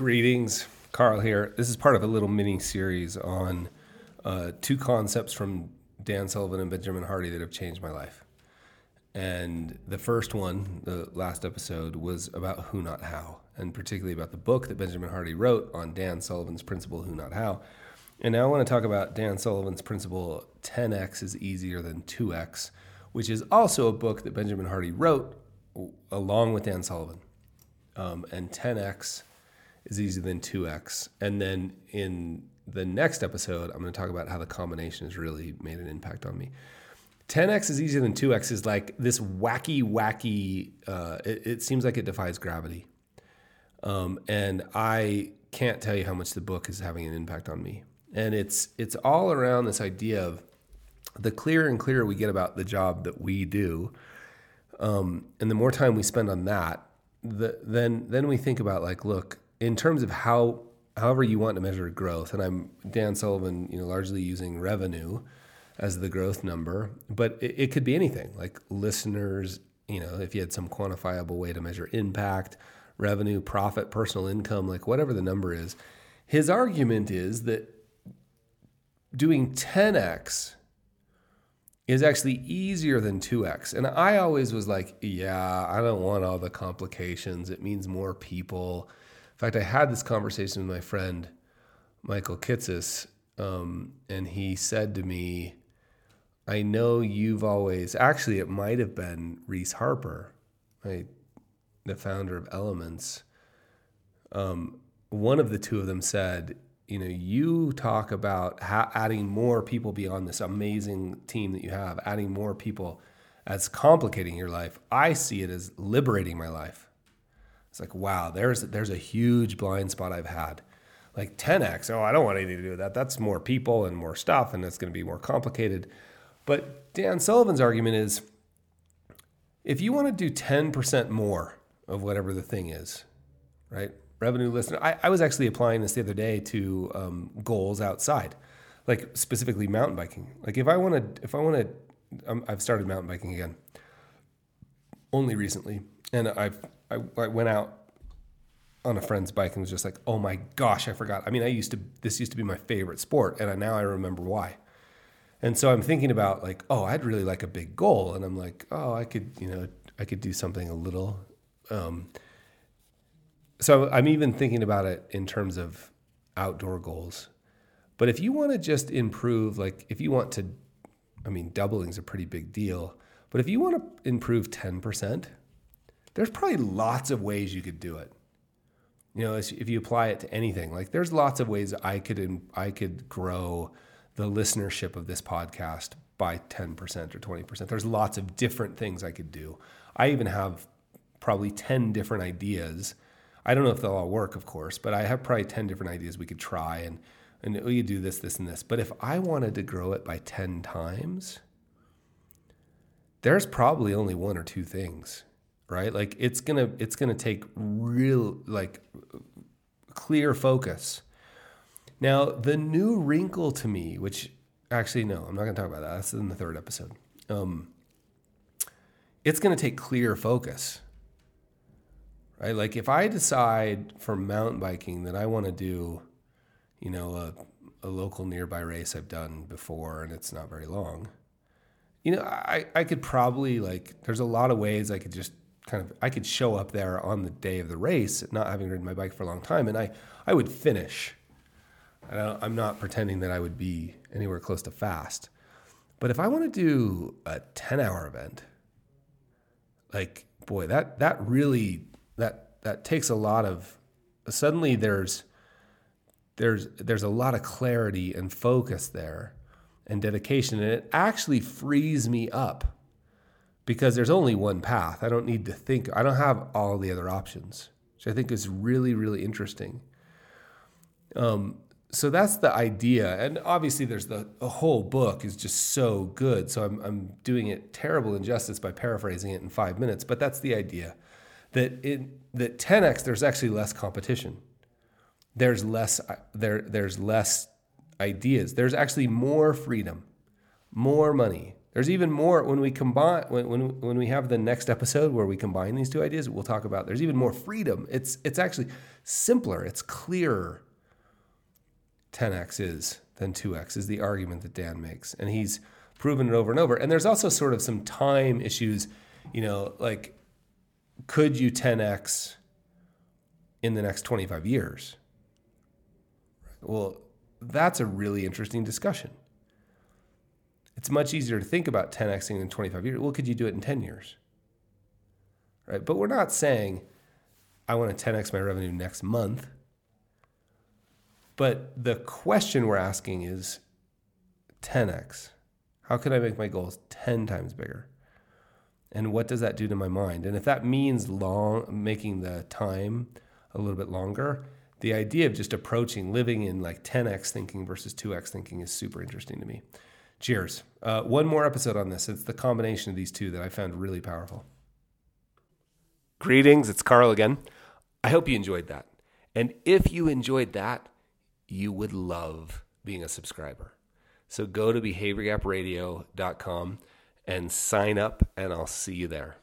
Greetings, Carl here. This is part of a little mini series on uh, two concepts from Dan Sullivan and Benjamin Hardy that have changed my life. And the first one, the last episode, was about who, not how, and particularly about the book that Benjamin Hardy wrote on Dan Sullivan's principle, who, not how. And now I want to talk about Dan Sullivan's principle 10x is easier than 2x, which is also a book that Benjamin Hardy wrote along with Dan Sullivan. Um, and 10x is easier than 2x. And then in the next episode, I'm going to talk about how the combination has really made an impact on me. 10x is easier than 2x is like this wacky, wacky, uh, it, it, seems like it defies gravity. Um, and I can't tell you how much the book is having an impact on me. And it's it's all around this idea of the clearer and clearer we get about the job that we do, um, and the more time we spend on that, the, then then we think about like, look, in terms of how however you want to measure growth, and I'm Dan Sullivan, you know, largely using revenue as the growth number, but it, it could be anything like listeners, you know, if you had some quantifiable way to measure impact, revenue, profit, personal income, like whatever the number is. His argument is that doing 10x is actually easier than 2x. And I always was like, yeah, I don't want all the complications. It means more people fact, I had this conversation with my friend Michael Kitces, um, and he said to me, I know you've always actually it might have been Reese Harper, right, the founder of Elements. Um, one of the two of them said, you know, you talk about adding more people beyond this amazing team that you have, adding more people as complicating your life. I see it as liberating my life. It's like, wow, there's there's a huge blind spot I've had. Like 10x, oh, I don't want anything to do with that. That's more people and more stuff, and it's going to be more complicated. But Dan Sullivan's argument is if you want to do 10% more of whatever the thing is, right? Revenue listener. I, I was actually applying this the other day to um, goals outside, like specifically mountain biking. Like if I want to, if I want to, um, I've started mountain biking again only recently, and I've I, I went out on a friend's bike and was just like, oh my gosh, I forgot. I mean, I used to, this used to be my favorite sport, and I, now I remember why. And so I'm thinking about like, oh, I'd really like a big goal, and I'm like, oh, I could, you know, I could do something a little. Um, so I'm even thinking about it in terms of outdoor goals. But if you want to just improve, like if you want to, I mean, doubling is a pretty big deal. But if you want to improve 10%, there's probably lots of ways you could do it. You know, if you apply it to anything, like there's lots of ways I could I could grow the listenership of this podcast by 10% or 20%. There's lots of different things I could do. I even have probably 10 different ideas. I don't know if they'll all work, of course, but I have probably 10 different ideas we could try and and oh, we could do this, this, and this. But if I wanted to grow it by 10 times, there's probably only one or two things right? Like it's gonna it's gonna take real like clear focus. Now the new wrinkle to me, which actually no, I'm not gonna talk about that. That's in the third episode. Um, it's gonna take clear focus, right? Like if I decide for mountain biking that I want to do, you know, a, a local nearby race I've done before and it's not very long you know, I, I could probably like, there's a lot of ways I could just kind of I could show up there on the day of the race, not having ridden my bike for a long time, and I I would finish. I'm not pretending that I would be anywhere close to fast, but if I want to do a 10 hour event, like boy, that that really that that takes a lot of. Suddenly, there's there's there's a lot of clarity and focus there, and dedication, and it actually frees me up because there's only one path. I don't need to think, I don't have all the other options, which I think is really, really interesting. Um, so that's the idea. And obviously, there's the, the whole book is just so good. So I'm, I'm doing it terrible injustice by paraphrasing it in five minutes, but that's the idea that in that 10x, there's actually less competition. There's less, there, there's less ideas. There's actually more freedom, more money, There's even more when we combine when, when when we have the next episode where we combine these two ideas. We'll talk about there's even more freedom. It's it's actually simpler. It's clearer. 10x is than 2x is the argument that Dan makes, and he's proven it over and over. And there's also sort of some time issues. You know, like could you 10x in the next 25 years? Well, that's a really interesting discussion it's much easier to think about 10xing in 25 years. Well, could you do it in 10 years? Right? But we're not saying I want to 10x my revenue next month. But the question we're asking is 10x. How can I make my goals 10 times bigger? And what does that do to my mind? And if that means long making the time a little bit longer, the idea of just approaching living in like 10x thinking versus 2x thinking is super interesting to me. Cheers. Uh, one more episode on this. It's the combination of these two that I found really powerful. Greetings, it's Carl again. I hope you enjoyed that. And if you enjoyed that, you would love being a subscriber. So go to behaviorgapradio.com and sign up, and I'll see you there.